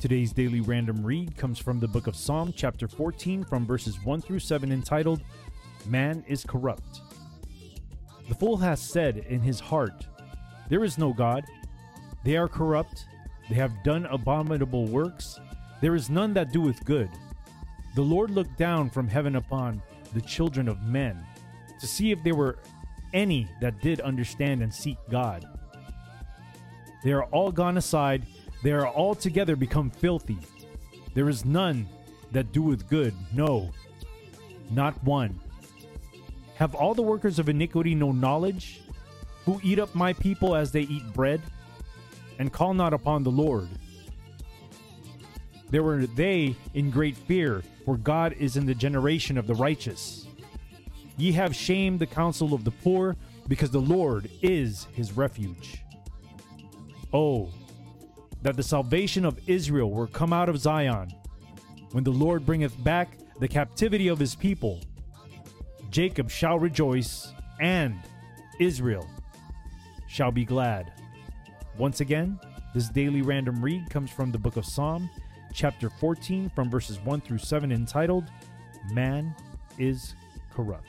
Today's daily random read comes from the book of Psalm, chapter 14, from verses 1 through 7, entitled, Man is Corrupt. The fool has said in his heart, There is no God. They are corrupt. They have done abominable works. There is none that doeth good. The Lord looked down from heaven upon the children of men to see if there were any that did understand and seek God. They are all gone aside, they are altogether become filthy. There is none that doeth good, no, not one. Have all the workers of iniquity no knowledge, who eat up my people as they eat bread, and call not upon the Lord? There were they in great fear, for God is in the generation of the righteous. Ye have shamed the counsel of the poor, because the Lord is his refuge. Oh, that the salvation of Israel were come out of Zion, when the Lord bringeth back the captivity of his people. Jacob shall rejoice, and Israel shall be glad. Once again, this daily random read comes from the book of Psalm, chapter 14, from verses 1 through 7, entitled, Man is Corrupt.